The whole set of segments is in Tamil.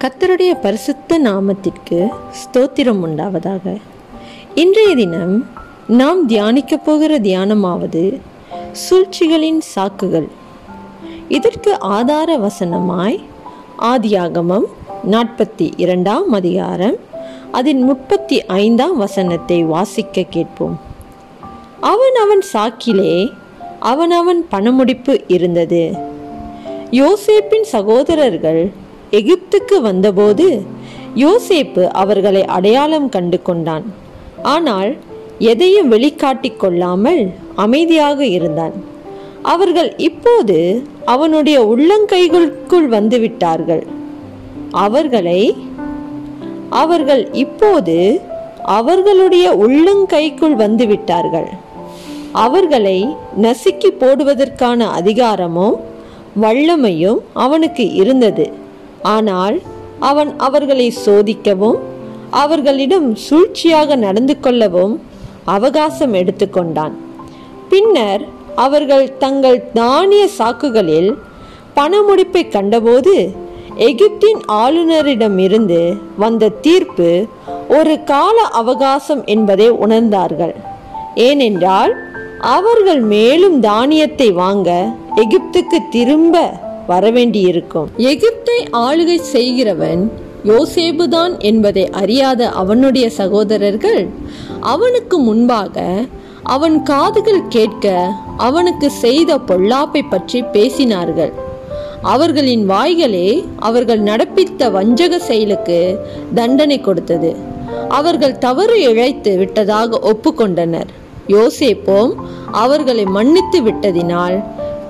கத்தருடைய பரிசுத்த நாமத்திற்கு ஸ்தோத்திரம் உண்டாவதாக. இன்றைய தினம் நாம் தியானிக்கப் போகிற தியானமாவது சூழ்ச்சிகளின் சாக்குகள். இதற்கு ஆதார வசனமாய் ஆதியாகமம் நாற்பத்தி இரண்டாம் அதிகாரம் அதன் முப்பத்தி ஐந்தாம் வசனத்தை வாசிக்க கேட்போம். அவன் அவன் சாக்கிலே அவனவன் பணமுடிப்பு இருந்தது. யோசேப்பின் சகோதரர்கள் எகிப்துக்கு வந்தபோது யோசேப்பு அவர்களை அடையாளம் கண்டு கொண்டான். ஆனால் எதையும் வெளிக்காட்டிக் கொள்ளாமல் அமைதியாக இருந்தான். அவர்கள் இப்போது அவனுடைய உள்ளங்கைகளுக்குள் வந்துவிட்டார்கள். அவர்களை அவர்கள் இப்போது அவர்களுடைய உள்ளங்கைக்குள் வந்துவிட்டார்கள். அவர்களை நசுக்கி போடுவதற்கான அதிகாரமும் வல்லமையும் அவனுக்கு இருந்தது. ஆனால் அவன் அவர்களை சோதிக்கவும் அவர்களிடம் சூழ்ச்சியாக நடந்து கொள்ளவும் அவகாசம் எடுத்துக்கொண்டான். பின்னர் அவர்கள் தங்கள் தானிய சாக்குகளில் பணமுடிப்பை கண்டபோது எகிப்தின் ஆளுநரிடமிருந்து வந்த தீர்ப்பு ஒரு கால அவகாசம் என்பதை உணர்ந்தார்கள். ஏனென்றால் அவர்கள் மேலும் தானியத்தை வாங்க எகிப்துக்கு திரும்ப வரவேண்டியிருக்கும். எகிப்தை ஆளுகை செய்கிறவன் யோசேபுதான் என்பதை அறியாத அவனுடைய சகோதரர்கள் அவனுக்கு முன்பாக அவன் காதுகள் கேட்க அவனுக்கு செய்த பொல்லாப்பை பற்றி பேசினார்கள். அவர்களின் வாய்களே அவர்கள் நடப்பித்த வஞ்சக செயலுக்கு தண்டனை கொடுத்தது. அவர்கள் தவறு இழைத்து விட்டதாக ஒப்புக்கொண்டனர். யோசேப்போம் அவர்களை மன்னித்து விட்டதினால்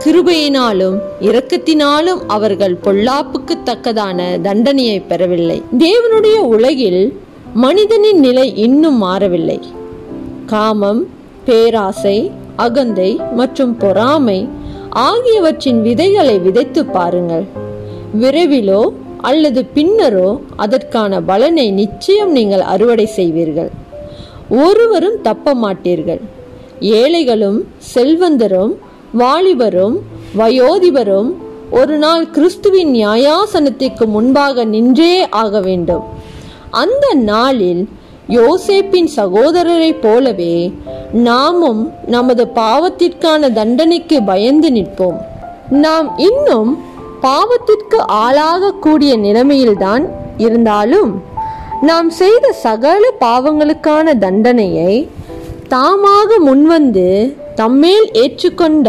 கிருபையினாலும் இரக்கத்தினாலும் அவர்கள் பொல்லாப்புக்கு தக்கதான தண்டனையை பெறவில்லை. தேவனுடைய உலகில் மனிதனின் நிலை இன்னும் மாறவில்லை. காமம் பேராசை அகந்தை மற்றும் பொறாமை ஆகியவற்றின் விதைகளை விதைத்து பாருங்கள். விரைவிலோ அல்லது பின்னரோ அதற்கான பலனை நிச்சயம் நீங்கள் அறுவடை செய்வீர்கள். ஒருவரும் தப்ப மாட்டீர்கள். ஏழைகளும் செல்வந்தரும் வாலிபரும் வயோதிபரும் ஒரு நாள் கிறிஸ்துவின் நியாயாசனத்திற்கு முன்பாக நின்றே ஆக வேண்டும். அந்த நாளில் யோசேப்பின் சகோதரரைப் போலவே நாமும் நமது பாவத்திற்கான தண்டனைக்கு பயந்து நிற்போம். நாம் இன்னும் பாவத்திற்கு ஆளாகக்கூடிய நிலைமையில்தான் இருந்தாலும் நாம் செய்த சகல பாவங்களுக்கான தண்டனையை தாமாக முன்வந்து தம்மேல் ஏற்றுக்கொண்ட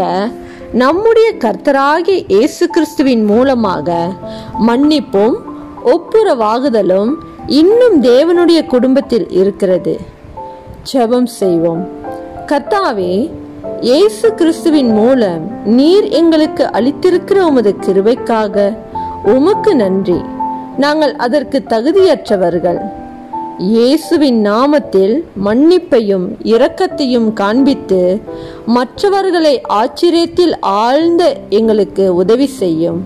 நம்முடைய கர்த்தராகிய இயேசு கிறிஸ்துவின் மூலமாக மன்னிப்பும் ஒப்புரவாகுதலும் இன்னும் தேவனுடைய குடும்பத்தில் இருக்கிறது. ஜெபம் செய்வோம். கர்த்தாவே இயேசு கிறிஸ்துவின் மூலம் நீர் எங்களுக்கு அளித்திருக்கிற உமது கிருவைக்காக உமக்கு நன்றி. நாங்கள் அதற்கு தகுதியற்றவர்கள். இயேசுவின் நாமத்தில் மன்னிப்பையும் இரக்கத்தையும் காண்பித்து மற்றவர்களை ஆச்சரியத்தில் ஆழ்ந்த எங்களுக்கு உதவி செய்யும்.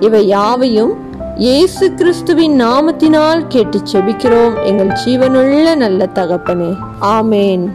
இவை யாவையும் இயேசு கிறிஸ்துவின் நாமத்தினால் கேட்டு செபிக்கிறோம். எங்கள் ஜீவனுள்ள நல்ல தகப்பனே. ஆமேன்.